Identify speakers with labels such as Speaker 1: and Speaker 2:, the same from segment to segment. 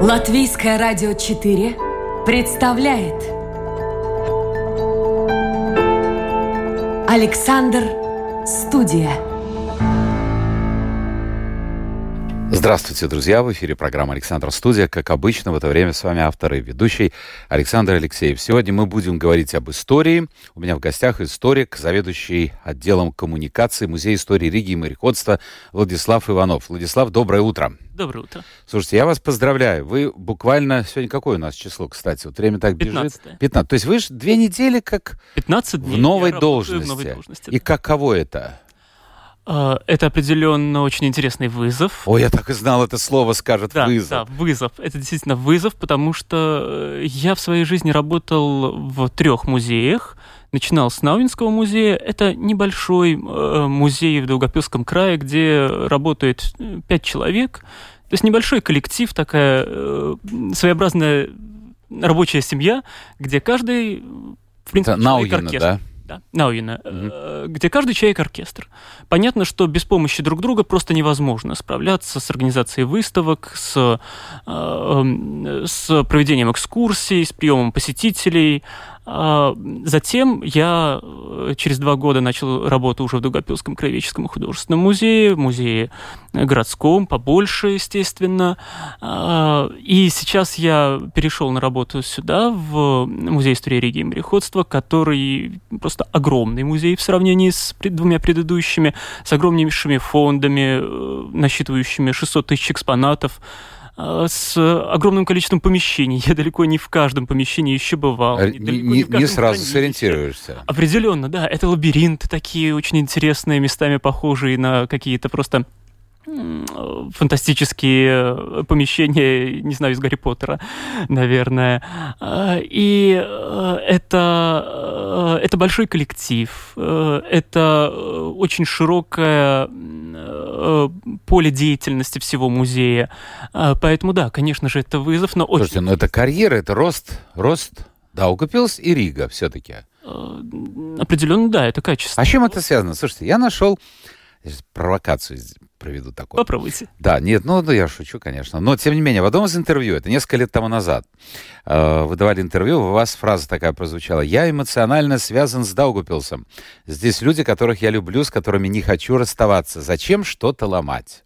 Speaker 1: Латвийское радио 4 представляет Александр Студия.
Speaker 2: Здравствуйте, друзья! В эфире программа «Александр Студия». Как обычно, в это время с вами автор и ведущий Александр Алексеев. Сегодня мы будем говорить об истории. У меня в гостях историк, заведующий отделом коммуникации Музея истории Риги и мореходства Владислав Иванов. Владислав, доброе утро!
Speaker 3: Доброе утро.
Speaker 2: Слушайте, я вас поздравляю. Вы буквально... Сегодня какое у нас число, кстати? Вот время так
Speaker 3: 15
Speaker 2: бежит. 15. То есть вы же две недели как
Speaker 3: 15 дней
Speaker 2: в новой, должности.
Speaker 3: в новой должности.
Speaker 2: И
Speaker 3: да.
Speaker 2: каково это?
Speaker 3: А, Это определенно очень интересный вызов.
Speaker 2: Ой, я так и знал, это слово скажет
Speaker 3: Да,
Speaker 2: вызов.
Speaker 3: да, вызов. Это действительно вызов, потому что э, я в своей жизни работал в трех музеях. Начинал с Науинского музея. Это небольшой э, музей в Долгопилском крае, где работает э, пять человек. То есть небольшой коллектив, такая своеобразная рабочая семья, где каждый, в принципе,
Speaker 2: Это
Speaker 3: оркестр.
Speaker 2: да?
Speaker 3: Да, Науина, э, где каждый человек оркестр. Понятно, что без помощи друг друга просто невозможно справляться с организацией выставок, с, э, эм, с проведением экскурсий, с приемом посетителей. А Затем я э, через два года начал работу уже в Дугопилском краеведческом художественном музее, музее городском, побольше, естественно. А, И сейчас я перешел на работу сюда, в музей истории Риги и мореходства, который просто огромный музей в сравнении с двумя предыдущими, с огромнейшими фондами, э, насчитывающими 600 тысяч экспонатов, э, с огромным количеством помещений. Я далеко не в каждом помещении еще бывал.
Speaker 2: А,
Speaker 3: и
Speaker 2: Не, не- не сразу сориентируешься.
Speaker 3: Определенно, да. Это лабиринты такие очень интересные, местами похожие на какие-то просто э, фантастические э, помещения, не знаю, из Гарри Поттера, наверное. А, И э, это, э, это большой коллектив, э, это э, очень широкое э, поле деятельности всего музея. Поэтому, да, конечно же, это вызов, но очень
Speaker 2: Слушайте, ну это карьера, это рост, рост Даугапилс и Рига все-таки.
Speaker 3: э, определенно, да, это качество.
Speaker 2: А с чем это связано? Слушайте, я нашел провокацию проведу такую.
Speaker 3: Попробуйте.
Speaker 2: Да, нет, ну, ну, я шучу, конечно. Но, тем не менее, в одном из интервью, это несколько лет тому назад, э, вы давали интервью, у вас фраза такая прозвучала. «Я эмоционально связан с Даугупилсом. Здесь люди, которых я люблю, с которыми не хочу расставаться. Зачем что-то ломать?»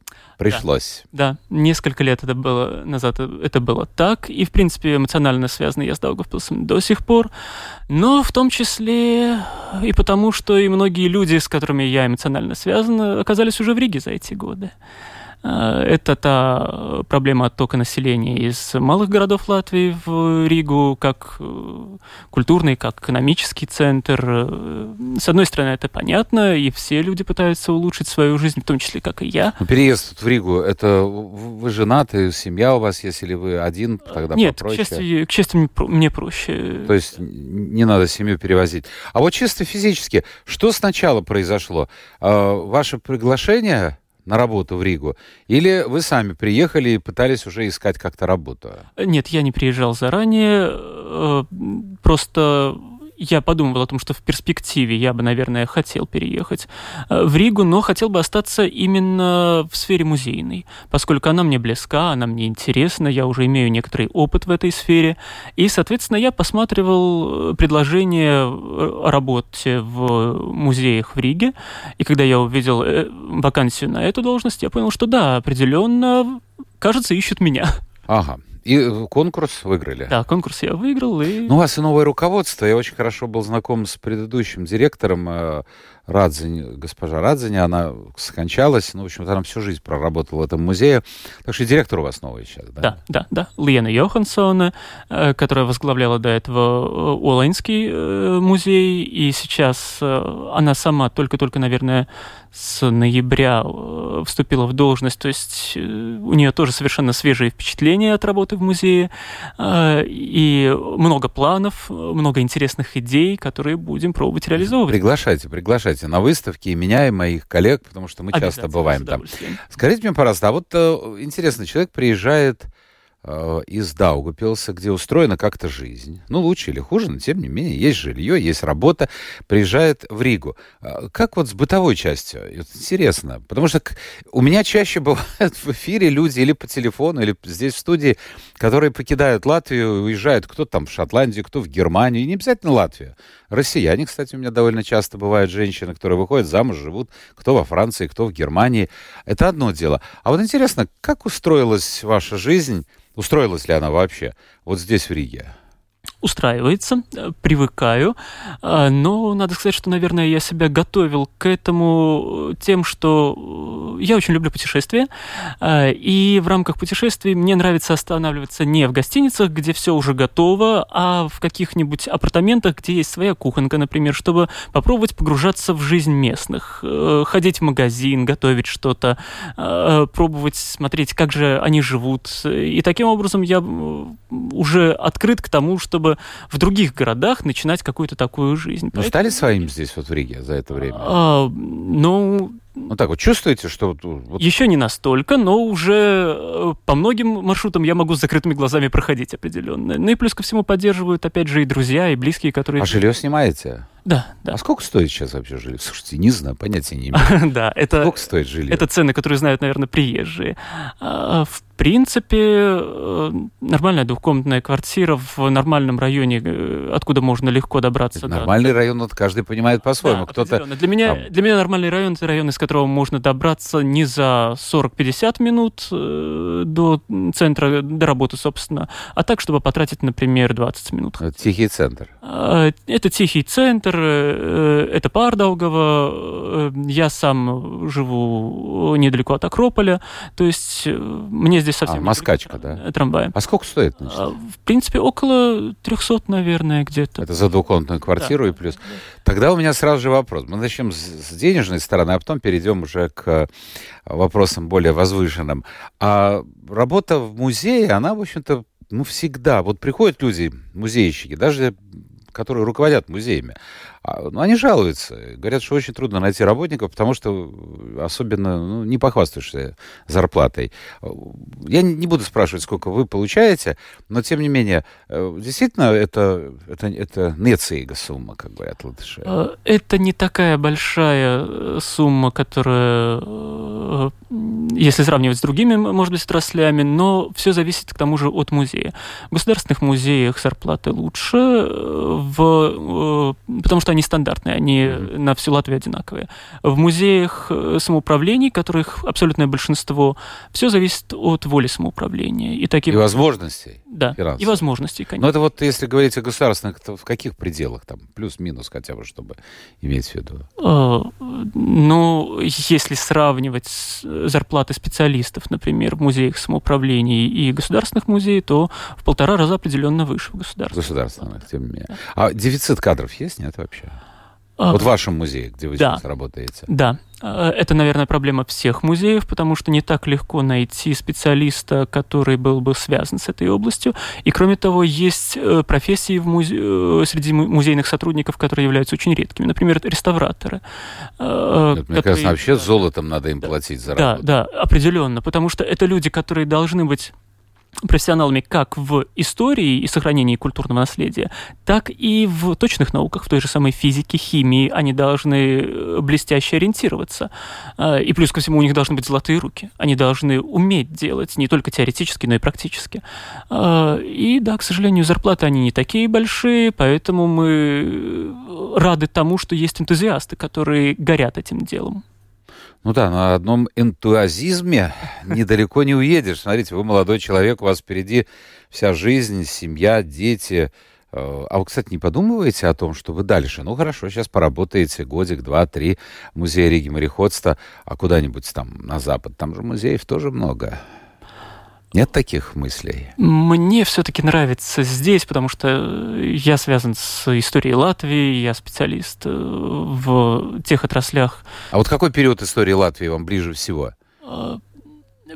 Speaker 2: Пришлось.
Speaker 3: Да, несколько лет это было назад это было так, и в принципе эмоционально связаны я с Даугавпилсом до сих пор, но в том числе и потому, что и многие люди, с которыми я эмоционально связан, оказались уже в Риге за эти годы. А, Это та проблема оттока населения из малых городов Латвии в Ригу, как э, культурный, как экономический центр. Э, С одной стороны, это понятно, и все люди пытаются улучшить свою жизнь, в том числе, как и я.
Speaker 2: Ну, переезд в Ригу, это вы женаты, семья у вас, если вы один, тогда
Speaker 3: Нет, к
Speaker 2: попроще.
Speaker 3: счастью, к счастью, мне про- мне проще.
Speaker 2: То есть не надо семью перевозить. А вот чисто физически, что сначала произошло? Ваше приглашение на работу в Ригу? Или вы сами приехали и пытались уже искать как-то работу?
Speaker 3: Нет, я не приезжал заранее. э, Просто я подумывал о том, что в перспективе я бы, наверное, хотел переехать э, в Ригу, но хотел бы остаться именно в сфере музейной, поскольку она мне близка, она мне интересна, я уже имею некоторый опыт в этой сфере. И, соответственно, я посматривал э, предложения о работе в музеях в Риге. И когда я увидел э, вакансию на эту должность, я понял, что да, определенно, кажется, ищут меня.
Speaker 2: Ага. И э, конкурс выиграли?
Speaker 3: Да, конкурс я выиграл, и...
Speaker 2: Ну, у вас и новое руководство. Я очень хорошо был знаком с предыдущим директором Радзинь, госпожа Радзинь. Она скончалась. Ну, в общем-то, она всю жизнь проработала в этом музее. Так что и директор у вас новый сейчас, да?
Speaker 3: Да, да, да. Лена Йоханссон, э, которая возглавляла до этого э, Уоллайнский э, музей, и сейчас она сама только-только, наверное, с ноября вступила в должность, то есть у нее тоже совершенно свежие впечатления от работы в музее, и много планов, много интересных идей, которые будем пробовать реализовывать.
Speaker 2: Приглашайте, приглашайте на выставки и меня, и моих коллег, потому что мы часто бываем там. Скажите мне, пожалуйста, а вот э, интересно, человек приезжает из Даугапилса, где устроена как-то жизнь. Ну, лучше или хуже, но тем не менее, есть жилье, есть работа, приезжает в Ригу. А как вот с бытовой частью? Это интересно, потому что у меня чаще бывают в эфире люди или по телефону, или здесь в студии, которые покидают Латвию, уезжают кто там в Шотландию, кто в Германию, и не обязательно Латвию. Россияне, кстати, у меня довольно часто бывают женщины, которые выходят замуж, живут, кто во Франции, кто в Германии. Это одно дело. А вот интересно, как устроилась ваша жизнь Устроилась ли она вообще вот здесь, в Риге?
Speaker 3: Устраивается, э, привыкаю, э, но надо сказать, что, наверное, я себя готовил к этому тем, что я очень люблю путешествия, э, и в рамках путешествий мне нравится останавливаться не в гостиницах, где все уже готово, а в каких-нибудь апартаментах, где есть своя кухонка, например, чтобы попробовать погружаться в жизнь местных, ходить в магазин, готовить что-то, пробовать смотреть, как же они живут. И таким образом я уже открыт к тому, чтобы в других городах начинать какую-то такую жизнь.
Speaker 2: Ну, Поэтому... стали своим здесь, вот в Риге, за это время?
Speaker 3: А, ну,
Speaker 2: ну так вот, чувствуете, что...
Speaker 3: Вот... Еще не настолько, но уже э, по многим маршрутам я могу с закрытыми глазами проходить определенно. Ну и плюс ко всему поддерживают, опять же, и друзья, и близкие, которые...
Speaker 2: А жилье снимаете?
Speaker 3: Да, да.
Speaker 2: А сколько стоит сейчас вообще жилье? Слушайте, не знаю, понятия не имею.
Speaker 3: Да, это...
Speaker 2: Сколько стоит жилье?
Speaker 3: Это цены, которые знают, наверное, приезжие. А, в принципе, э, нормальная двухкомнатная квартира в нормальном районе, э, откуда можно легко добраться.
Speaker 2: Нормальный район, вот каждый понимает по-своему. Кто-то...
Speaker 3: Для меня, для меня нормальный район – это район, из которого можно добраться не за 40-50 минут э, до центра, до работы, собственно, а так, чтобы потратить, например, 20 минут.
Speaker 2: Это тихий центр.
Speaker 3: А, это тихий центр, это Пардаугава. Я сам живу недалеко от Акрополя, то есть мне здесь совсем... А,
Speaker 2: Москачка, да?
Speaker 3: Трамвай.
Speaker 2: А сколько стоит? Значит? А,
Speaker 3: в принципе, около 300, наверное, где-то.
Speaker 2: Это за двухкомнатную квартиру да. и плюс. Тогда у меня сразу же вопрос. Мы начнем с денежной стороны, а потом перейдем уже к вопросам более возвышенным. А работа в музее, она, в общем-то, ну, всегда. Вот приходят люди, музейщики, даже которые руководят музеями, а, ну, они жалуются, говорят, что очень трудно найти работников, потому что особенно ну, не похвастаешься зарплатой. Я не буду спрашивать, сколько вы получаете, но тем не менее, э, действительно, это, это, это нецейга сумма, как говорят латыши.
Speaker 3: А, это не такая большая э, сумма, которая, э, если сравнивать с другими, может быть, отраслями, но все зависит к тому же от музея. В государственных музеях зарплаты лучше, в, потому что они стандартные, они mm-hmm. на всю Латвию одинаковые. В музеях э, самоуправлений, которых абсолютное большинство, все зависит от воли самоуправления.
Speaker 2: И, таким... и возможностей.
Speaker 3: Да, финансовых. и возможностей, конечно.
Speaker 2: Но это вот, если говорить о государственных, то в каких пределах? Там плюс-минус хотя бы, чтобы иметь в виду?
Speaker 3: А, ну, если сравнивать зарплаты специалистов, например, в музеях самоуправления и государственных музеев, то в полтора раза определенно выше в государственных.
Speaker 2: Государственных, тем не менее. А дефицит кадров есть, нет вообще? А, вот в вашем музее, где вы да, сейчас работаете.
Speaker 3: Да, а, это, наверное, проблема всех музеев, потому что не так легко найти специалиста, который был бы связан с этой областью. И, кроме того, есть э, профессии в музе... Э, среди музейных сотрудников, которые являются очень редкими. Например, реставраторы.
Speaker 2: Это, мне кажется, вообще золотом надо им платить за работу.
Speaker 3: Да, да, определенно, потому что это люди, которые должны быть профессионалами как в истории и сохранении культурного наследия, так и в точных науках, в той же самой физике, химии. Они должны э, блестяще ориентироваться. А, и плюс ко всему у них должны быть золотые руки. Они должны уметь делать не только теоретически, но и практически. А, и да, к сожалению, зарплаты они не такие большие, поэтому мы э, рады тому, что есть энтузиасты, которые горят этим делом.
Speaker 2: Ну да, на одном энтузиазме недалеко не уедешь. Смотрите, вы молодой человек, у вас впереди вся жизнь, семья, дети. Э, а вы, кстати, не подумываете о том, что вы дальше? Ну хорошо, сейчас поработаете годик, два, три, музей Риги мореходства, а куда-нибудь там на запад. Там же музеев тоже много. Нет таких мыслей?
Speaker 3: Мне все-таки нравится здесь, потому что я связан с историей Латвии, я специалист э, в тех отраслях.
Speaker 2: А вот какой период истории Латвии вам ближе всего?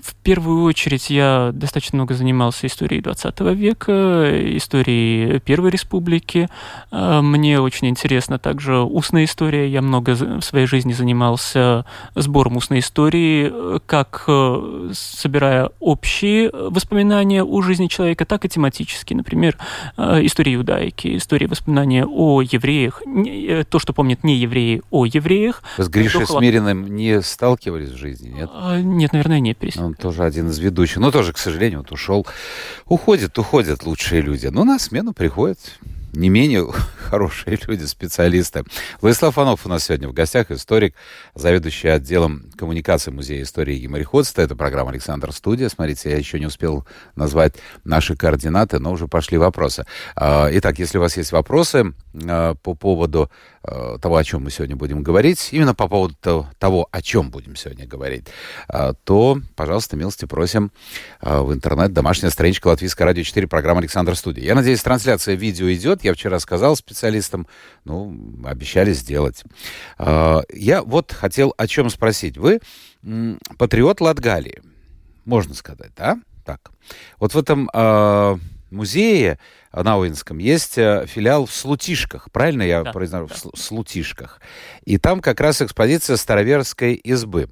Speaker 3: В первую очередь я достаточно много занимался историей 20 века, историей Первой Республики. А, мне очень интересна также устная история. Я много в своей жизни занимался сбором устной истории, как э, собирая общие воспоминания о жизни человека, так и тематические. Например, э, история иудаики, история воспоминания о евреях, э, то, что помнят не евреи о евреях.
Speaker 2: С Гришей Смириным не сталкивались в жизни, нет?
Speaker 3: Нет, наверное, не пересекались
Speaker 2: он тоже один из ведущих. Но тоже, к сожалению, вот ушел. Уходят, уходят лучшие люди. Но на смену приходят не менее хорошие люди, специалисты. Владислав Фанов у нас сегодня в гостях, историк, заведующий отделом коммуникации Музея истории и мореходства. Это программа «Александр Студия». Смотрите, я еще не успел назвать наши координаты, но уже пошли вопросы. А, итак, если у вас есть вопросы а, по поводу того, о чем мы сегодня будем говорить, именно по поводу того, о чем будем сегодня говорить, то, пожалуйста, милости просим в интернет, домашняя страничка Латвийское радио 4, программа «Александр Студия». Я надеюсь, трансляция видео идет. Я вчера сказал специалистам, ну, обещали сделать. Я вот хотел о чем спросить. Вы патриот Латгалии, можно сказать, да? Так. Вот в этом э, музее Науинском есть э, филиал в Слутишках, правильно я да, произношу? Да. В Слутишках. И там как раз экспозиция Староверской избы.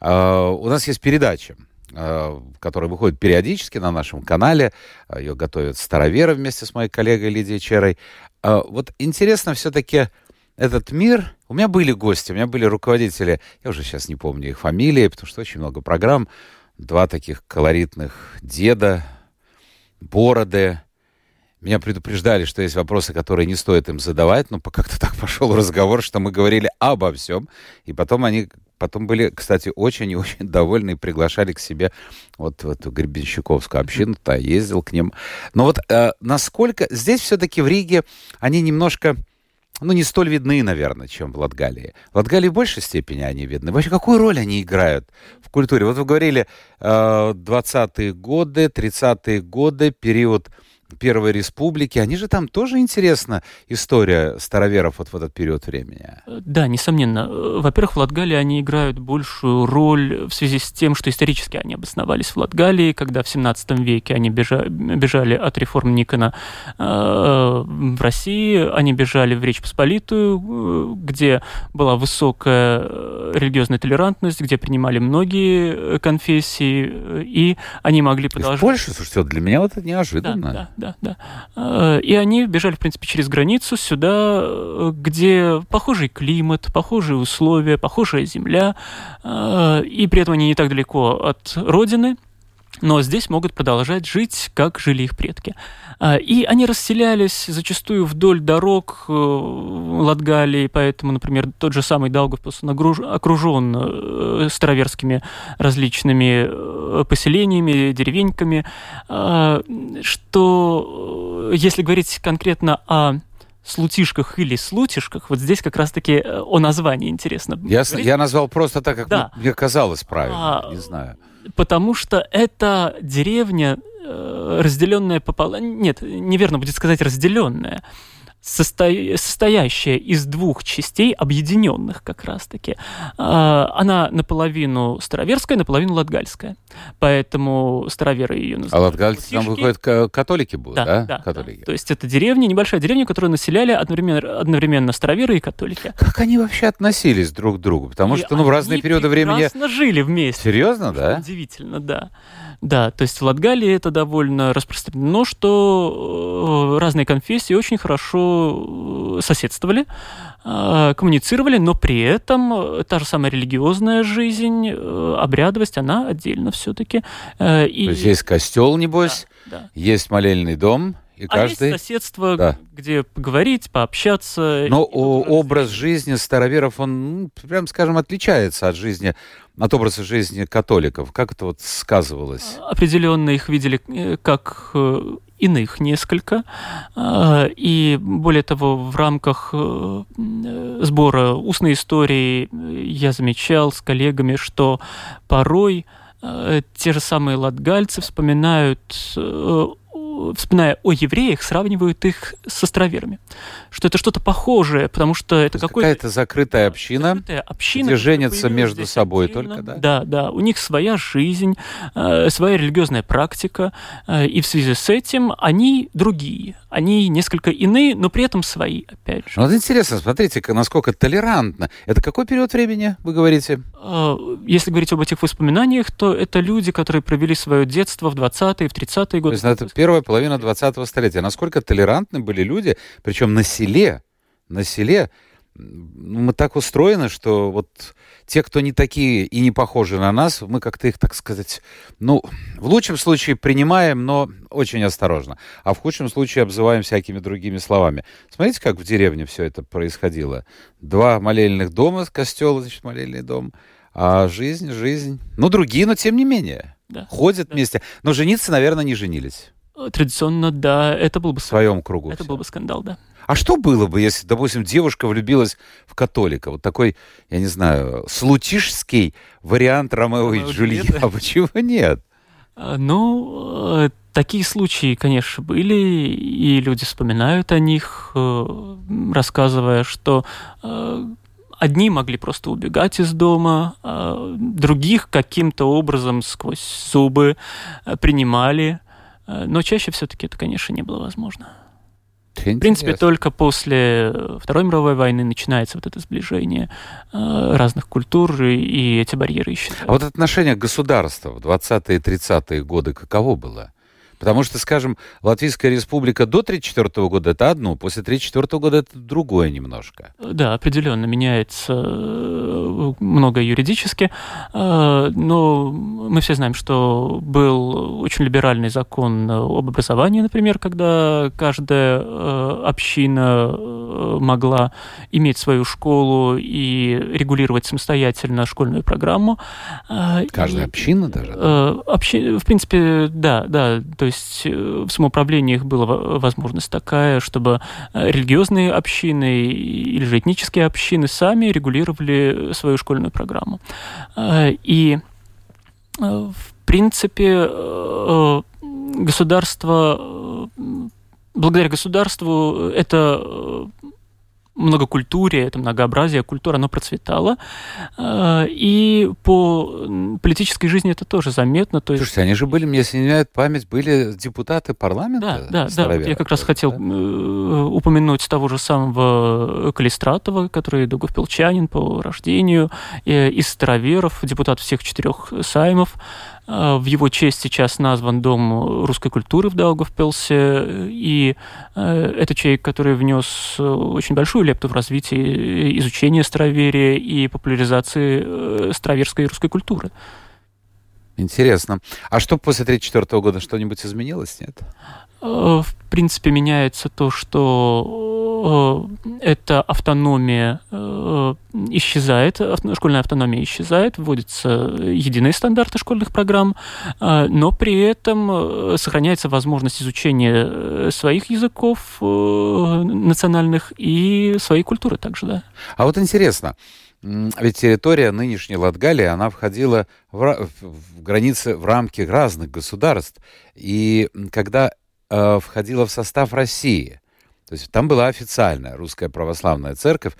Speaker 2: Э, у нас есть передача Э, которая выходит периодически на нашем канале. Э, Ее готовят староверы вместе с моей коллегой Лидией Черой. Вот интересно все-таки этот мир. У меня были гости, у меня были руководители, я уже сейчас не помню их фамилии, потому что очень много программ. Два таких колоритных деда, бороды, меня предупреждали, что есть вопросы, которые не стоит им задавать, но как-то так пошел разговор, что мы говорили обо всем. И потом они потом были, кстати, очень и очень довольны и приглашали к себе вот в эту Гребенщиковскую общину, то ездил к ним. Но вот э, насколько здесь все-таки в Риге они немножко ну, не столь видны, наверное, чем в Латгалии. В Латгалии в большей степени они видны. Вообще, какую роль они играют в культуре? Вот вы говорили, э, 20-е годы, 30-е годы, период Первой Республики. Они же там тоже интересна история староверов вот в этот период времени.
Speaker 3: Да, несомненно. Во-первых, в Латгалии они играют большую роль в связи с тем, что исторически они обосновались в Латгалии, когда в 17 веке они бежали, бежали от реформ Никона э, в России, они бежали в Речь Посполитую, э, где была высокая религиозная толерантность, где принимали многие конфессии, и они могли продолжать... В
Speaker 2: Польше? Слушайте, для меня вот это неожиданно.
Speaker 3: Да, да да, да. Э, и они бежали, в принципе, через границу сюда, э, где похожий климат, похожие условия, похожая земля, э, и при этом они не так далеко от родины, но здесь могут продолжать жить, как жили их предки. А, и они расселялись зачастую вдоль дорог э, Латгалии, поэтому, например, тот же самый Даугавпилс окружен э, староверскими различными э, поселениями, деревеньками, а, что, если говорить конкретно о слутишках или слутишках, вот здесь как раз-таки о названии интересно.
Speaker 2: Ясно. Я назвал просто так, как да. мне казалось правильно. А, не знаю
Speaker 3: потому что это деревня, э, разделенная пополам... Нет, неверно будет сказать разделенная состо... состоящая из двух частей, объединенных как раз-таки. А, она наполовину староверская, наполовину латгальская. Поэтому староверы ее называют.
Speaker 2: А латгальцы там выходят католики будут, да?
Speaker 3: Да, да, католики. Да. То есть это деревня, небольшая деревня, которую населяли одновременно, одновременно староверы и католики.
Speaker 2: Как они вообще относились друг к другу? Потому и что ну, в разные периоды времени...
Speaker 3: жили вместе.
Speaker 2: Серьезно, да?
Speaker 3: Удивительно, да. Да, то есть в Латгалии это довольно распространено, что э, разные конфессии очень хорошо соседствовали, э, коммуницировали, но при этом та же самая религиозная жизнь, обрядовость, она отдельно все-таки.
Speaker 2: И... То есть есть костел, небось, да, да. есть молельный дом, и каждый...
Speaker 3: А есть соседство, да. где поговорить, пообщаться.
Speaker 2: Но образ жизни староверов, он, ну, прям скажем, отличается от жизни, от образа жизни католиков. Как это вот сказывалось?
Speaker 3: Определенно их видели э, как э, иных несколько. А, и более того, в рамках э, сбора устной истории я замечал с коллегами, что порой те же самые латгальцы вспоминают вспоминая о евреях, сравнивают их с островерами. Что это что-то похожее, потому что это какой-то...
Speaker 2: Какая-то закрытая община, закрытая община где женятся между собой отдельно. только, да?
Speaker 3: Да, да. У них своя жизнь, э, своя религиозная практика, э, и в связи с этим они другие. Они несколько иные, но при этом свои, опять же.
Speaker 2: Ну, вот интересно, смотрите, насколько толерантно. Это какой период времени, вы говорите?
Speaker 3: Э, если говорить об этих воспоминаниях, то это люди, которые провели свое детство в 20-е, в 30-е годы.
Speaker 2: То есть это первая половина 20-го столетия. Насколько толерантны были люди, причем на селе, на селе, ну, мы так устроены, что вот те, кто не такие и не похожи на нас, мы как-то их, так сказать, ну, в лучшем случае принимаем, но очень осторожно, а в худшем случае обзываем всякими другими словами. Смотрите, как в деревне все это происходило. Два молельных дома, костел, значит, молельный дом, а жизнь, жизнь. Ну, другие, но тем не менее. Да. Ходят да. вместе. Но жениться, наверное, не женились.
Speaker 3: Традиционно, да, это был бы...
Speaker 2: В своем кругу.
Speaker 3: Это все. был бы скандал, да.
Speaker 2: А что было бы, если, допустим, девушка влюбилась в католика? Вот такой, я не знаю, слутишский вариант Ромео и Джульетты. А почему нет?
Speaker 3: А, ну, э, такие случаи, конечно, были, и люди вспоминают о них, э, рассказывая, что э, одни могли просто убегать из дома, а других каким-то образом сквозь зубы э, принимали. Э, но чаще все-таки это, конечно, не было возможно. В принципе, только после Второй мировой войны начинается вот это сближение э, разных культур, и эти барьеры исчезают.
Speaker 2: А вот отношение государства в 20-е и 30-е годы каково было? Потому что, скажем, Латвийская республика до 1934 года это одно, после 1934 года это другое немножко.
Speaker 3: Да, определенно меняется э, много юридически, э, но мы все знаем, что был очень либеральный закон об образовании, например, когда каждая э, община могла иметь свою школу и регулировать самостоятельно школьную программу.
Speaker 2: Каждая и, община даже?
Speaker 3: Общи... В принципе, да, да. То есть э, в самоуправлении их была возможность такая, чтобы э, религиозные общины или же этнические общины сами регулировали свою школьную программу. Э, и в принципе государство благодаря государству это многокультурие, это многообразие культур, оно процветало. Э, и по политической жизни это тоже заметно. То
Speaker 2: есть... Слушайте, они же были, мне если не память, были депутаты парламента?
Speaker 3: Да, да, да. Вот я как раз хотел да? Э, упомянуть того же самого Калистратова, который Дугов-Пелчанин по рождению, из Староверов, депутат всех четырех саймов. Э, в его честь сейчас назван Дом русской культуры в Даугавпилсе, и э, это человек, который внес очень большую лепту в развитие изучения староверия и популяризации э, староверской русской культуры.
Speaker 2: Интересно. А что после 1934 года что-нибудь изменилось, нет?
Speaker 3: В принципе, меняется то, что эта автономия э, исчезает, школьная автономия исчезает, вводятся единые стандарты школьных программ, э, но при этом э, сохраняется возможность изучения своих языков национальных и своей культуры также, да.
Speaker 2: А вот интересно, ведь территория нынешней Латгалии, она входила в, в границы, в рамки разных государств. И когда э, входила в состав России. То есть там была официальная русская православная церковь.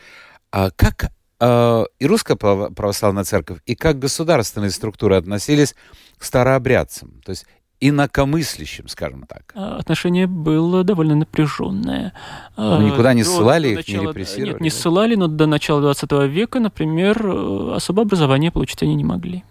Speaker 2: А как э, и русская православная церковь, и как государственные структуры относились к старообрядцам? То есть инакомыслящим, скажем так.
Speaker 3: А, отношение было довольно напряженное.
Speaker 2: Ну, никуда не ссылали их, начала, не репрессировали?
Speaker 3: Нет, не ссылали, но до начала 20 века, например, э, особое образование получить они не могли.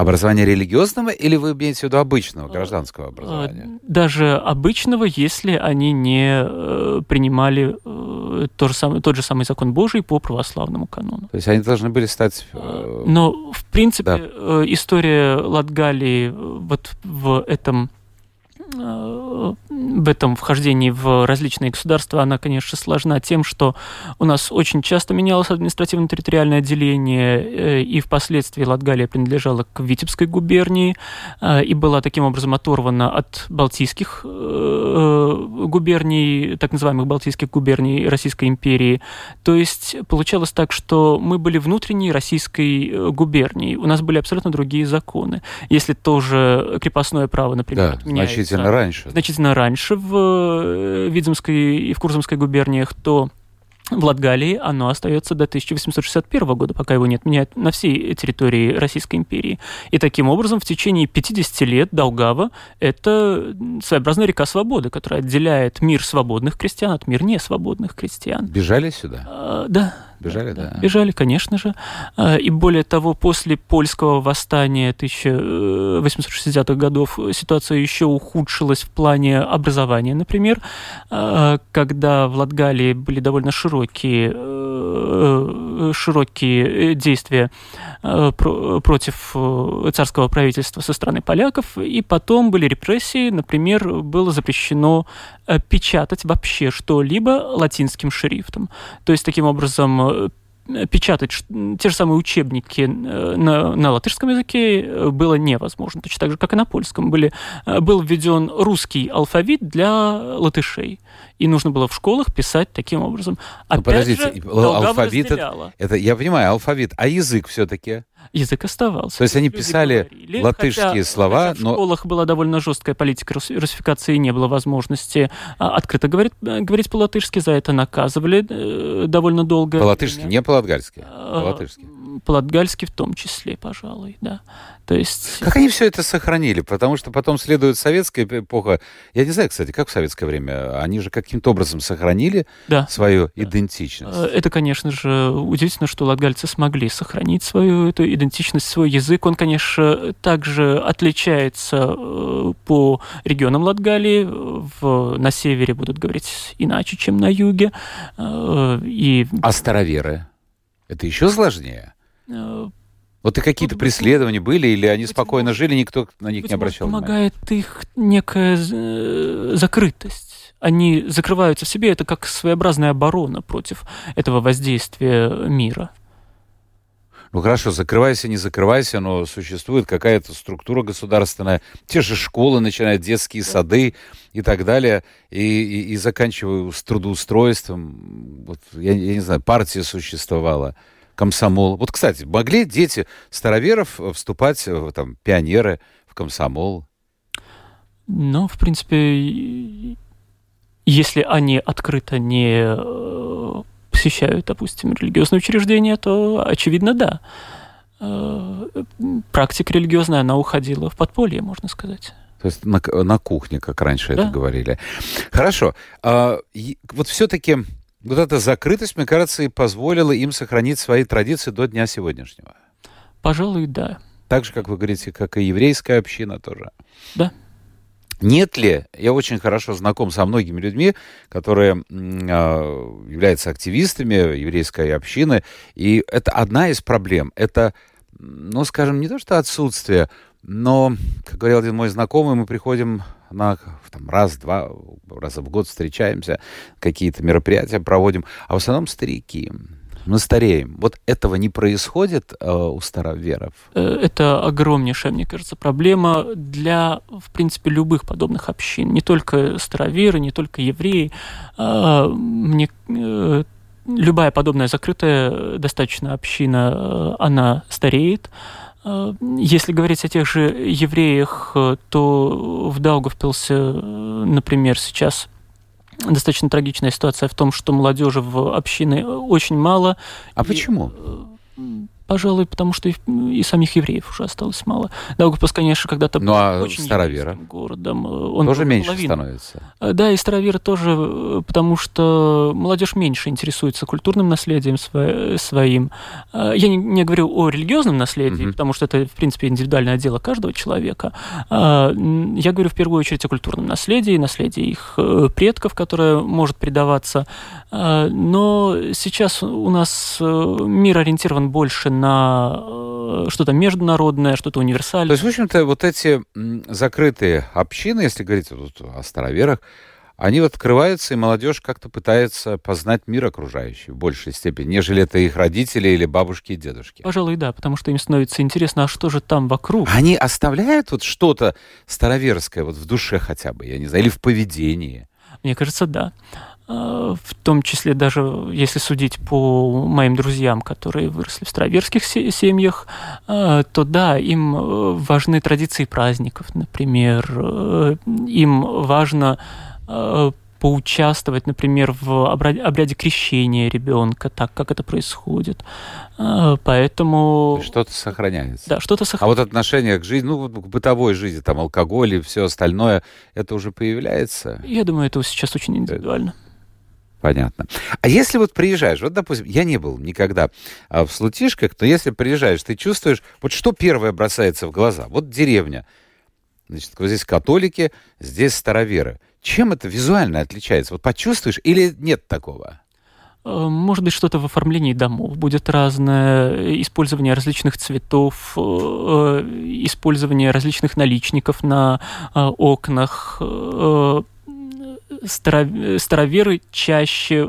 Speaker 2: Образование религиозного или вы имеете в виду обычного э, гражданского образования?
Speaker 3: Даже обычного, если они не э, принимали э, тот, же самый, тот же самый закон Божий по православному канону.
Speaker 2: То есть они должны были стать...
Speaker 3: Но, в принципе, да. история Латгалии вот в этом в этом вхождении в различные государства, она, конечно, сложна тем, что у нас очень часто менялось административно-территориальное отделение, э, и впоследствии Латгалия принадлежала к Витебской губернии э, и была таким образом оторвана от балтийских э, губерний, так называемых балтийских губерний Российской империи. То есть получалось так, что мы были внутренней российской губернией, у нас были абсолютно другие законы. Если тоже крепостное право, например,
Speaker 2: да, значительно раньше.
Speaker 3: Значительно раньше в э, Видземской и в Курзамской губерниях, то в Латгалии оно остается до 1861 года, пока его не отменяют на всей территории Российской империи. И таким образом в течение 50 лет Долгава – это своеобразная река свободы, которая отделяет мир свободных крестьян от мира несвободных крестьян.
Speaker 2: Бежали сюда?
Speaker 3: А, да,
Speaker 2: Бежали, да?
Speaker 3: Бежали, конечно же. А, и более того, после польского восстания 1860-х годов ситуация еще ухудшилась в плане образования, например, а, когда в Латгалии были довольно широкие, э, широкие действия э, против э, царского правительства со стороны поляков, и потом были репрессии, например, было запрещено печатать вообще что-либо латинским шрифтом. То есть, таким образом, Э, печатать те же самые учебники э, на, на латышском языке э, было невозможно, точно так же, как и на польском. Были, был введен русский алфавит для латышей, и нужно было в школах писать таким образом.
Speaker 2: Опять подождите, же, алфавит это, это, я понимаю, алфавит, а язык все-таки?
Speaker 3: Язык оставался.
Speaker 2: То есть они писали говорили, латышские хотя, слова,
Speaker 3: хотя в но... школах была довольно жесткая политика русификации, не было возможности а, открыто говорить, э, говорить по-латышски, за это наказывали э, довольно долго.
Speaker 2: По-латышски, не по-латгальски? А, по-латышски
Speaker 3: по-латгальски в том числе, пожалуй, да. То есть...
Speaker 2: Как они все это сохранили? Потому что потом следует советская эпоха. Я не знаю, кстати, как в советское время. Они же каким-то образом сохранили да. свою идентичность. Э,
Speaker 3: это, конечно же, удивительно, что латгальцы смогли сохранить свою эту идентичность, свой язык. Он, конечно, также отличается э, по регионам Латгалии. В, на севере будут говорить иначе, чем на юге.
Speaker 2: Э, и... А староверы? Это еще сложнее? Вот и какие-то преследования были, или они спокойно жили, никто на них не обращал
Speaker 3: внимания? Помогает их некая э, закрытость. Они закрываются в себе, это как своеобразная оборона против этого воздействия мира.
Speaker 2: Ну хорошо, закрывайся, не закрывайся, но существует какая-то структура государственная, те же школы, начиная детские сады и так далее, и, и, и заканчивая с трудоустройством. Вот, я, я не знаю, партия существовала комсомол. Вот, кстати, могли дети староверов э, вступать, в, там, пионеры в комсомол?
Speaker 3: Ну, в принципе, если они открыто не э, посещают, допустим, религиозные учреждения, то, очевидно, да. Э, практика религиозная, она уходила в подполье, можно сказать.
Speaker 2: То есть на, на кухне, как раньше да? это говорили. Хорошо. А, вот все-таки вот эта закрытость, мне кажется, и позволила им сохранить свои традиции до дня сегодняшнего.
Speaker 3: Пожалуй, да.
Speaker 2: Так же, как вы говорите, как и еврейская община тоже.
Speaker 3: Да.
Speaker 2: Нет ли, я очень хорошо знаком со многими людьми, которые э, являются активистами еврейской общины, и это одна из проблем. Это, ну, скажем, не то что отсутствие, но, как говорил один мой знакомый, мы приходим на там, раз-два раза в год встречаемся, какие-то мероприятия проводим, а в основном старики. Мы стареем. Вот этого не происходит э, у староверов?
Speaker 3: Э, это огромнейшая, мне кажется, проблема для, в принципе, любых подобных общин. Не только староверы, не только евреи. Э, мне э, любая подобная закрытая достаточно община, э, она стареет. Э, если говорить о тех же евреях, э, то в Даугавпилсе, э, например, сейчас достаточно трагичная ситуация в том, что молодежи в общины очень мало.
Speaker 2: А и, почему?
Speaker 3: Пожалуй, потому что и, и самих евреев уже осталось мало. Даугавпилс, конечно, когда-то
Speaker 2: ну, а очень Старовера?
Speaker 3: городом. Он
Speaker 2: тоже меньше половину. становится?
Speaker 3: Э, да, и Старовера тоже, э, потому что молодежь меньше интересуется культурным наследием своим. Э, я не, не говорю о религиозном наследии, угу. потому что это, в принципе, индивидуальное дело каждого человека. Я говорю в первую очередь о культурном наследии, наследии их предков, которое может передаваться. Но сейчас у нас мир ориентирован больше на что-то что международное, что-то универсальное. То
Speaker 2: есть, в общем-то, вот эти закрытые общины, если говорить вот о староверах, они вот открываются, и молодежь как-то пытается познать мир окружающий в большей степени, нежели это их родители или бабушки и дедушки.
Speaker 3: Пожалуй, да, потому что им становится интересно, а что же там вокруг?
Speaker 2: Они оставляют вот что-то староверское вот в душе хотя бы, я не знаю, или в поведении?
Speaker 3: Мне кажется, да. А, в том числе даже, если судить по моим друзьям, которые выросли в староверских семьях, а, то да, им э, важны традиции праздников, например. Э, им важно Э, поучаствовать, например, в обряде крещения ребенка, так как это происходит. Э, поэтому...
Speaker 2: Что-то сохраняется.
Speaker 3: Да, что-то сохраняется.
Speaker 2: А вот отношение к жизни, ну, к бытовой жизни, там, алкоголь и все остальное, это уже появляется?
Speaker 3: Я думаю, это сейчас очень индивидуально.
Speaker 2: Понятно. А если вот приезжаешь, вот, допустим, я не был никогда а, в Слутишках, но если приезжаешь, ты чувствуешь, вот что первое бросается в глаза? Вот деревня. Значит, вот здесь католики, здесь староверы. Чем это визуально отличается? Вот почувствуешь или нет такого?
Speaker 3: Э, может быть, что-то в оформлении домов будет разное, использование различных цветов, э, использование различных наличников на э, окнах. Староверы чаще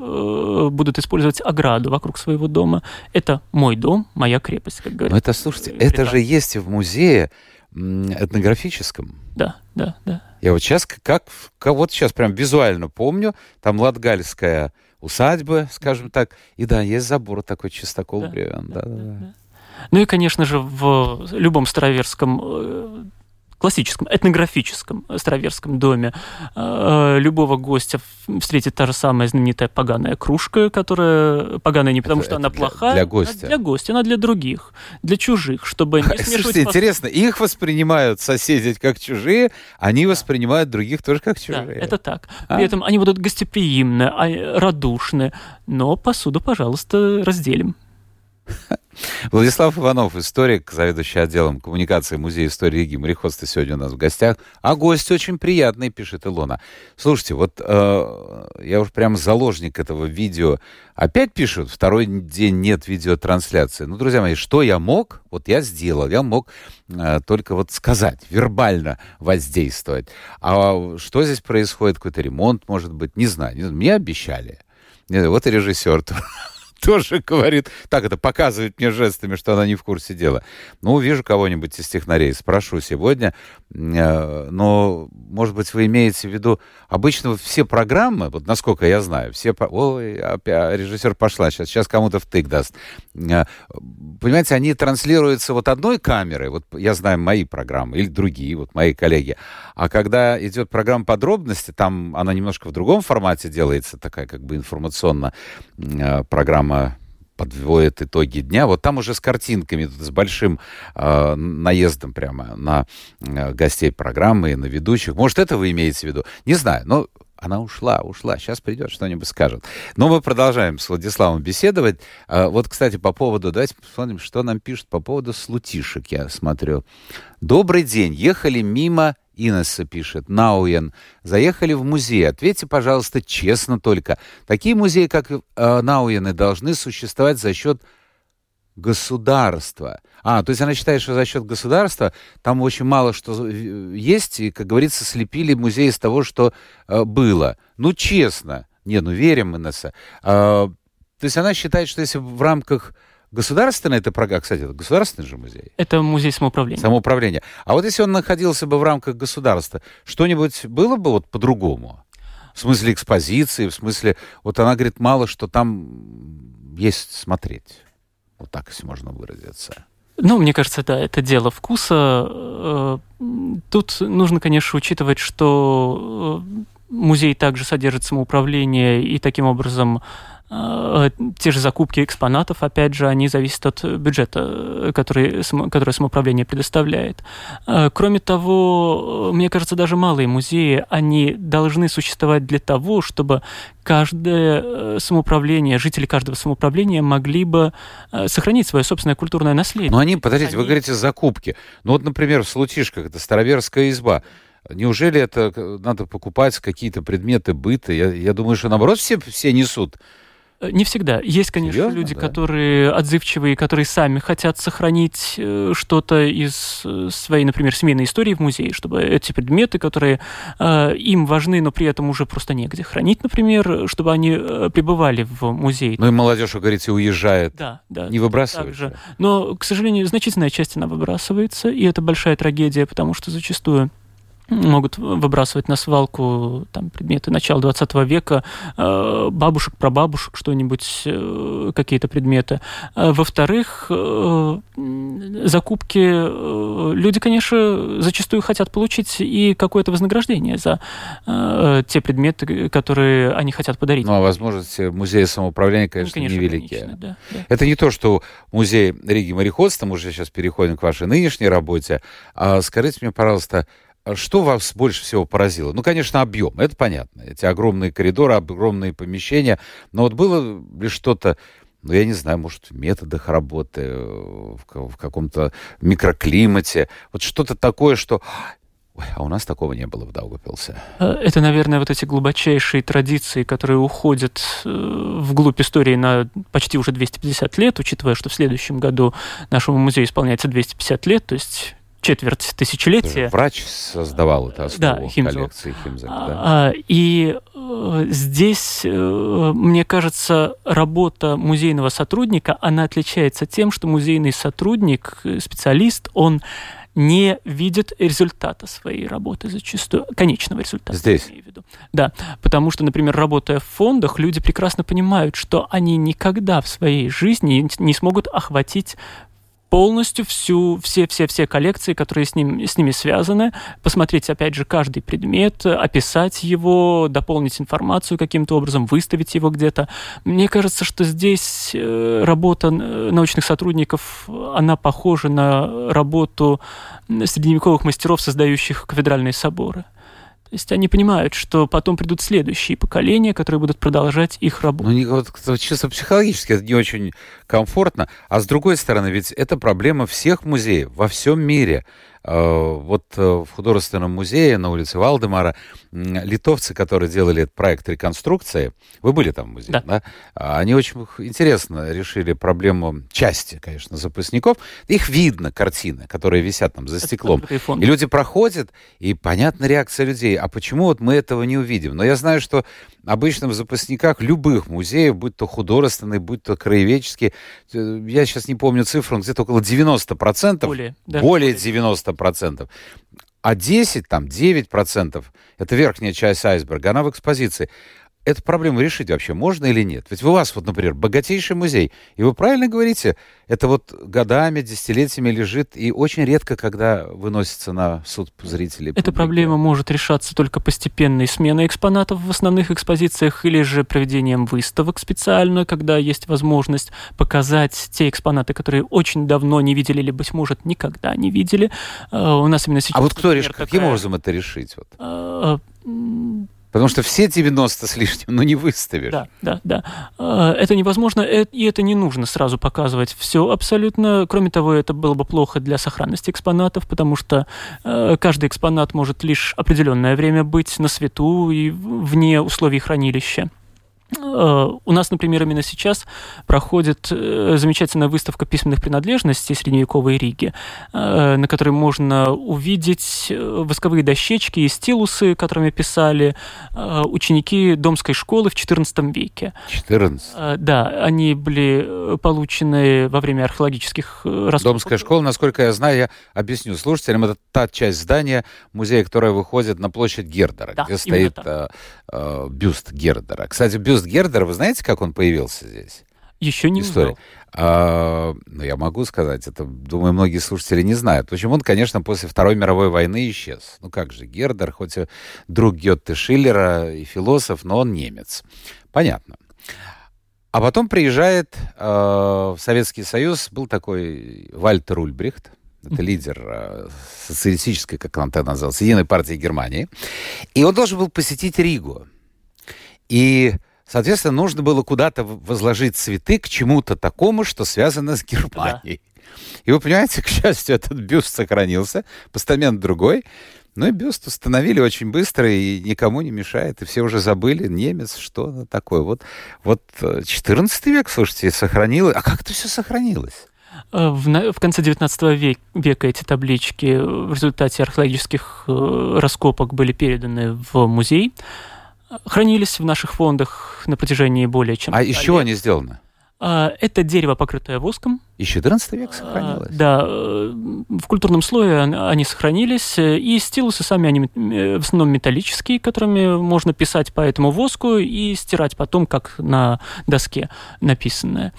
Speaker 3: будут использовать ограду вокруг своего дома. Это мой дом, моя крепость, как говорят.
Speaker 2: Но это, слушайте, это же есть в музее этнографическом.
Speaker 3: Да, да, да.
Speaker 2: Я вот сейчас, как, как вот сейчас прям визуально помню, там Латгальская усадьба, скажем так, и да, есть забор такой чистокол да, бревен. Да, да, да, да.
Speaker 3: Ну и, конечно же, в любом староверском э, классическом, этнографическом староверском доме э, любого гостя встретит та же самая знаменитая поганая кружка, которая поганая не потому, это, что это она
Speaker 2: для,
Speaker 3: плохая,
Speaker 2: для гостя.
Speaker 3: а для гостя, она для других, для чужих, чтобы не
Speaker 2: смешивать... Слушайте, интересно, их воспринимают соседи как чужие, они воспринимают других тоже как чужие. Да,
Speaker 3: это так. А? При этом они будут гостеприимны, а, радушны, но посуду, пожалуйста, разделим.
Speaker 2: Владислав Иванов, историк, заведующий отделом коммуникации Музея истории Риги, мореходство сегодня у нас в гостях. А гость очень приятный, пишет Илона. Слушайте, вот э, я уж прям заложник этого видео. Опять пишут, второй день нет видеотрансляции. Ну, друзья мои, что я мог, вот я сделал. Я мог э, только вот сказать, вербально воздействовать. А что здесь происходит, какой-то ремонт, может быть, не знаю. Не знаю. Мне обещали. Вот и режиссер тоже говорит, так это показывает мне жестами, что она не в курсе дела. Ну, увижу кого-нибудь из технарей, спрошу сегодня, э, но, может быть, вы имеете в виду, обычно все программы, вот насколько я знаю, все, ой, опять режиссер пошла, сейчас, сейчас кому-то втык даст. Э, понимаете, они транслируются вот одной камерой, вот я знаю мои программы, или другие, вот мои коллеги, а когда идет программа подробности, там она немножко в другом формате делается, такая как бы информационно э, программа программа подводит итоги дня. Вот там уже с картинками, с большим э, наездом прямо на э, гостей программы и на ведущих. Может, это вы имеете в виду? Не знаю, но она ушла, ушла. Сейчас придет, что-нибудь скажет. Но мы продолжаем с Владиславом беседовать. А, вот, кстати, по поводу... Давайте посмотрим, что нам пишут по поводу слутишек, я смотрю. Добрый день. Ехали мимо Инесса пишет, Науен, заехали в музей. Ответьте, пожалуйста, честно только. Такие музеи, как э, Науены, должны существовать за счет государства. А, то есть она считает, что за счет государства там очень мало что есть, и, как говорится, слепили музей из того, что э, было. Ну, честно. Не, ну верим, Инесса. Э, то есть она считает, что если в рамках Государственный это программа, кстати, это государственный же музей.
Speaker 3: Это музей самоуправления.
Speaker 2: Самоуправления. А вот если он находился бы в рамках государства, что-нибудь было бы вот по-другому? В смысле экспозиции, в смысле... Вот она говорит, мало что там есть смотреть. Вот так, если можно выразиться.
Speaker 3: Ну, мне кажется, да, это дело вкуса. Э, тут нужно, конечно, учитывать, что э, музей также содержит самоуправление, и таким образом те же закупки экспонатов, опять же, они зависят от бюджета, который, который самоуправление предоставляет. Э, кроме того, мне кажется, даже малые музеи, они должны существовать для того, чтобы каждое э, самоуправление, жители каждого самоуправления могли бы сохранить свое собственное культурное наследие.
Speaker 2: Но они, подождите, они... вы говорите закупки. Ну вот, например, в Случишках, это староверская изба, Неужели это надо покупать какие-то предметы быта? Я, я думаю, что наоборот все, все несут
Speaker 3: Э, не всегда. Есть, конечно, Серьезно? люди, да? которые отзывчивые, которые сами хотят сохранить э, что-то из э, своей, например, семейной истории в музее, чтобы эти предметы, которые э, им важны, но при этом уже просто негде хранить, например, чтобы они э, пребывали в музее.
Speaker 2: Ну и молодежь, вы говорите, уезжает.
Speaker 3: Да, да.
Speaker 2: Не выбрасывает.
Speaker 3: Но, к сожалению, значительная часть она выбрасывается, и это большая трагедия, потому что зачастую могут выбрасывать на свалку там, предметы начала 20 века, э, бабушек, прабабушек, что-нибудь, э, какие-то предметы. А, во-вторых, э, закупки люди, конечно, зачастую хотят получить и какое-то вознаграждение за те предметы, которые они хотят подарить.
Speaker 2: Ну, а возможности музея самоуправления, конечно, ну, конечно невелики. Да, да. Это не то, что музей Риги мореходства, мы уже сейчас переходим к вашей нынешней работе. А скажите мне, пожалуйста, что вас больше всего поразило? Ну, конечно, объем, это понятно. Эти огромные коридоры, огромные помещения. Но вот было ли что-то, ну, я не знаю, может, в методах работы, в, в каком-то микроклимате, вот что-то такое, что Ой, а у нас такого не было в Даугапилсе.
Speaker 3: Э, это, наверное, вот эти глубочайшие традиции, которые уходят э, вглубь истории на почти уже 250 лет, учитывая, что в следующем году нашему музею исполняется 250 лет, то есть четверть тысячелетия.
Speaker 2: Врач создавал это основу да, Химзо. коллекции Химзак. Да?
Speaker 3: А, и э, здесь, э, мне кажется, работа музейного сотрудника, она отличается тем, что музейный сотрудник, специалист, он не видит результата своей работы зачастую, конечного результата.
Speaker 2: Здесь?
Speaker 3: Я имею в виду. Да, потому что, например, работая в фондах, люди прекрасно понимают, что они никогда в своей жизни не смогут охватить полностью всю, все-все-все коллекции, которые с, ним, с ними связаны, посмотреть, опять же, каждый предмет, описать его, дополнить информацию каким-то образом, выставить его где-то. Мне кажется, что здесь э, работа научных сотрудников, она похожа на работу средневековых мастеров, создающих кафедральные соборы. То есть они понимают, что потом придут следующие поколения, которые будут продолжать их работу.
Speaker 2: Ну, вот, чисто психологически это не очень комфортно. А с другой стороны, ведь это проблема всех музеев во всем мире. Э, вот э, в художественном музее на улице Валдемара литовцы, которые делали этот проект реконструкции, вы были там в музее, да? да? А, они очень интересно решили проблему части, конечно, запасников. Их видно, картины, которые висят там за стеклом. И люди проходят, и понятна реакция людей. А почему вот мы этого не увидим? Но я знаю, что обычно в запасниках любых музеев, будь то художественный, будь то краеведческий, э, я сейчас не помню цифру, где-то около 90%, более, более 90%. А 10, там, 9% это верхняя часть айсберга, она в экспозиции эту проблему решить вообще можно или нет? Ведь у вас, вот, например, богатейший музей, и вы правильно говорите, это вот годами, десятилетиями лежит, и очень редко, когда выносится на суд зрителей.
Speaker 3: Эта проблема может решаться только постепенной сменой экспонатов в основных экспозициях или же проведением выставок специально, когда есть возможность показать те экспонаты, которые очень давно не видели или, быть может, никогда не видели. А, у нас именно сейчас...
Speaker 2: А вот кто решит, каким образом это решить? Вот? Потому что все 90 с лишним, ну, не выставишь.
Speaker 3: Да, да, да. А, это невозможно, э, и это не нужно сразу показывать все абсолютно. Кроме того, это было бы плохо для сохранности экспонатов, потому что э, каждый экспонат может лишь определенное время быть на свету и вне условий хранилища. Э, у нас, например, именно сейчас проходит э, замечательная выставка письменных принадлежностей средневековой Риги, э, на которой можно увидеть восковые дощечки и стилусы, которыми писали ученики Домской школы в XIV веке.
Speaker 2: 14?
Speaker 3: Да, они были получены во время археологических раскопок.
Speaker 2: Домская школа, насколько я знаю, я объясню слушателям, это та часть здания музея, которая выходит на площадь Гердера, да, где стоит э, бюст Гердера. Кстати, бюст Гердера, вы знаете, как он появился здесь?
Speaker 3: Еще не История.
Speaker 2: А, ну, я могу сказать, это, думаю, многие слушатели не знают. Почему он, конечно, после Второй мировой войны исчез. Ну, как же, Гердер, хоть и друг Гетте Шиллера и философ, но он немец. Понятно. А потом приезжает э, в Советский Союз, был такой Вальтер Ульбрихт, это лидер э, социалистической, как он тогда назывался, Единой партии Германии. И он должен был посетить Ригу. И, соответственно, нужно было куда-то возложить цветы к чему-то такому, что связано с Германией. Да. И вы понимаете, к счастью, этот бюст сохранился, постамент другой. Ну и бюст установили очень быстро и никому не мешает, и все уже забыли, немец, что такое. Вот, вот 14 век, слушайте, сохранилось. А как это все сохранилось?
Speaker 3: В, в конце XIX век, века эти таблички в результате археологических раскопок были переданы в музей хранились в наших фондах на протяжении более чем...
Speaker 2: А из чего они сделаны?
Speaker 3: А, это дерево, покрытое воском.
Speaker 2: И 14 век сохранилось? А,
Speaker 3: да, э, в культурном слое они сохранились, и стилусы сами, они э, в основном металлические, которыми можно писать по этому воску и стирать потом, как на доске написанное.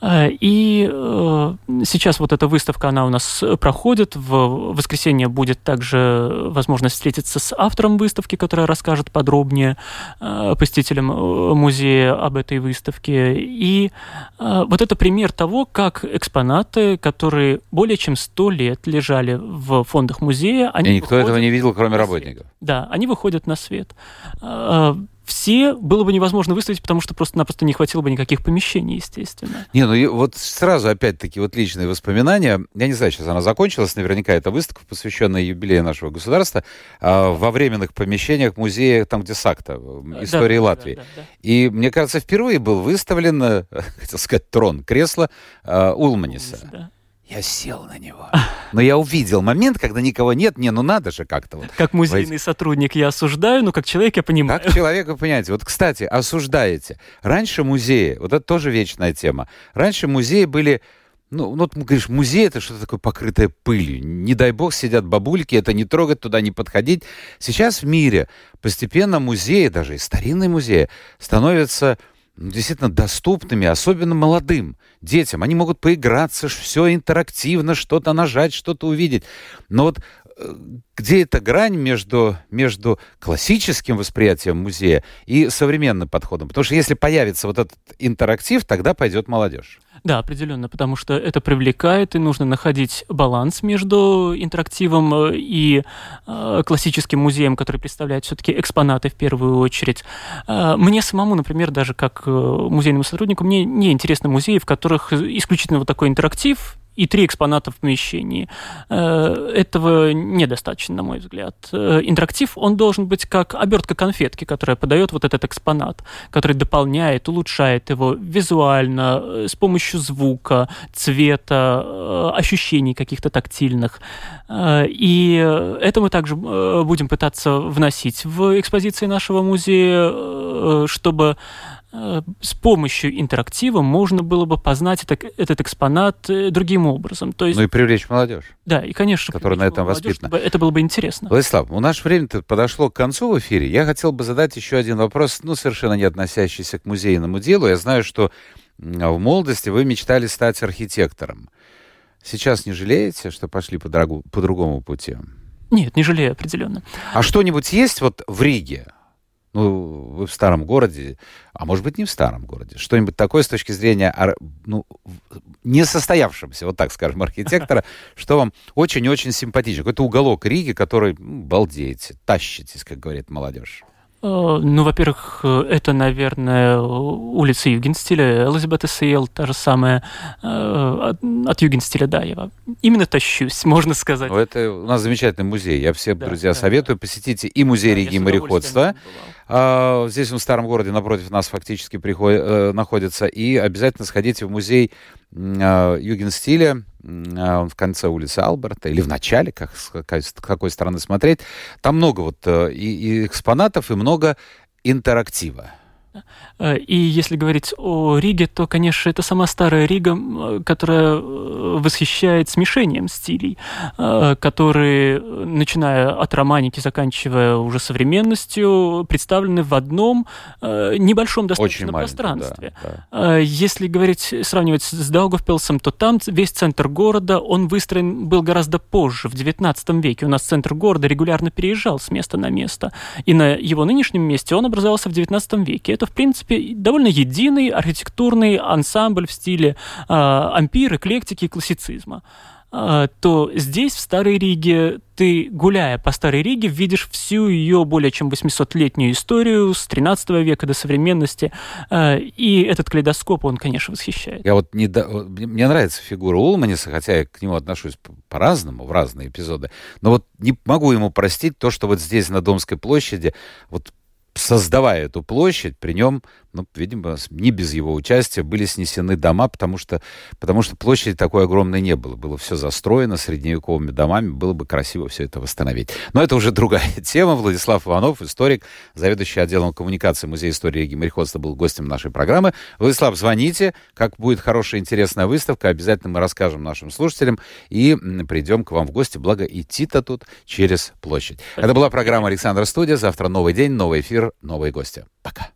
Speaker 3: А, и э, сейчас вот эта выставка, она у нас проходит, в воскресенье будет также возможность встретиться с автором выставки, которая расскажет подробнее посетителям музея об этой выставке. И вот это пример того, как экспонаты, которые более чем сто лет лежали в фондах музея.
Speaker 2: Они И никто этого не видел, кроме работников.
Speaker 3: Да, они выходят на свет. Все было бы невозможно выставить, потому что просто-напросто не хватило бы никаких помещений, естественно.
Speaker 2: Не, ну вот сразу опять-таки вот личные воспоминания. Я не знаю, сейчас она закончилась, наверняка эта выставка, посвященная юбилею нашего государства, а, во временных помещениях музея, там где САКТа, истории да, Латвии. Да, да, да. И, мне кажется, впервые был выставлен, э, хотел сказать, трон, кресло uh, Улманиса. Да. Я сел на него. Но я увидел момент, когда никого нет. Не, ну надо же как-то. Вот.
Speaker 3: Как музейный Войти. сотрудник я осуждаю, но как человек я понимаю.
Speaker 2: Как человек вы понимаете. Вот, кстати, осуждаете. Раньше музеи, вот это тоже вечная тема. Раньше музеи были ну, ну, ты говоришь, музей это что-то такое покрытое пылью. Не дай бог сидят бабульки, это не трогать, туда не подходить. Сейчас в мире постепенно музеи, даже и старинные музеи, становятся действительно доступными, особенно молодым детям. Они могут поиграться, все интерактивно, что-то нажать, что-то увидеть. Но вот где эта грань между, между классическим восприятием музея и современным подходом? Потому что если появится вот этот интерактив, тогда пойдет молодежь.
Speaker 3: Да, определенно, потому что это привлекает, и нужно находить баланс между интерактивом э, и э, классическим музеем, который представляет все-таки экспонаты в первую очередь. Э, мне самому, например, даже как э, музейному сотруднику, мне не интересны музеи, в которых исключительно вот такой интерактив, и три экспоната в помещении. Э, этого недостаточно, на мой взгляд. Э, интерактив, он должен быть как обертка конфетки, которая подает вот этот экспонат, который дополняет, улучшает его визуально, э, с помощью звука, цвета, ощущений каких-то тактильных. И это мы также будем пытаться вносить в экспозиции нашего музея, чтобы с помощью интерактива можно было бы познать это, этот экспонат э, другим образом.
Speaker 2: То есть, ну и привлечь молодежь.
Speaker 3: Да, и, конечно,
Speaker 2: которая на этом воспитана.
Speaker 3: Это было бы интересно.
Speaker 2: Владислав, у наше время-то подошло к концу в эфире. Я хотел бы задать еще один вопрос, ну, совершенно не относящийся к музейному делу. Я знаю, что в молодости вы мечтали стать архитектором. Сейчас не жалеете, что пошли по, дорогу, по другому пути?
Speaker 3: Нет, не жалею определенно.
Speaker 2: А что-нибудь есть вот в Риге? Ну, вы в старом городе, а может быть не в старом городе. Что-нибудь такое с точки зрения ну, несостоявшегося, вот так скажем, архитектора, что вам очень-очень симпатично. Какой-то уголок Риги, который ну, балдеете, тащитесь, как говорит молодежь.
Speaker 3: Э, ну, во-первых, э, это, наверное, улица Югенстиля, Элизабет Сейл, та же самая, э, от Югенстиля, да, я именно тащусь, можно сказать. Ну,
Speaker 2: это у нас замечательный музей, я всем, да, друзья, да, советую, да. посетите и музей да, Риги и мореходства, а, здесь в старом городе напротив нас фактически приходит, находится, и обязательно сходите в музей Югенстиля, а, он в конце улицы Алберта, или в начале, как, какой, с какой стороны смотреть. Там много вот э, и, и экспонатов, и много интерактива.
Speaker 3: Э, и если говорить о Риге, то, конечно, это сама старая Рига, которая э, восхищает смешением стилей, э, которые, начиная от романики, заканчивая уже современностью, представлены в одном небольшом достаточно пространстве. Да, да. Если говорить, сравнивать с Даугавпилсом, то там весь центр города, он выстроен был гораздо позже, в XIX веке. У нас центр города регулярно переезжал с места на место. И на его нынешнем месте он образовался в XIX веке. Это, в принципе, довольно единый архитектурный ансамбль в стиле э, ампир, эклектики и классицизма. а, то здесь, в Старой Риге, ты, гуляя по Старой Риге, видишь всю ее более чем 800-летнюю историю с 13 века до современности. А, и этот калейдоскоп, он, конечно, восхищает.
Speaker 2: Я вот не до... Мне нравится фигура Улманиса, хотя я к нему отношусь по-разному, в разные эпизоды. Но вот не могу ему простить то, что вот здесь, на Домской площади, вот создавая эту площадь, при нем ну, видимо, не без его участия были снесены дома, потому что, потому что площади такой огромной не было. Было все застроено средневековыми домами, было бы красиво все это восстановить. Но это уже другая тема. Владислав Иванов, историк, заведующий отделом коммуникации Музея истории и мореходства, был гостем нашей программы. Владислав, звоните, как будет хорошая, интересная выставка, обязательно мы расскажем нашим слушателям и придем к вам в гости, благо идти-то тут через площадь. Это была программа «Александр Студия». Завтра новый день, новый эфир, новые гости. Пока.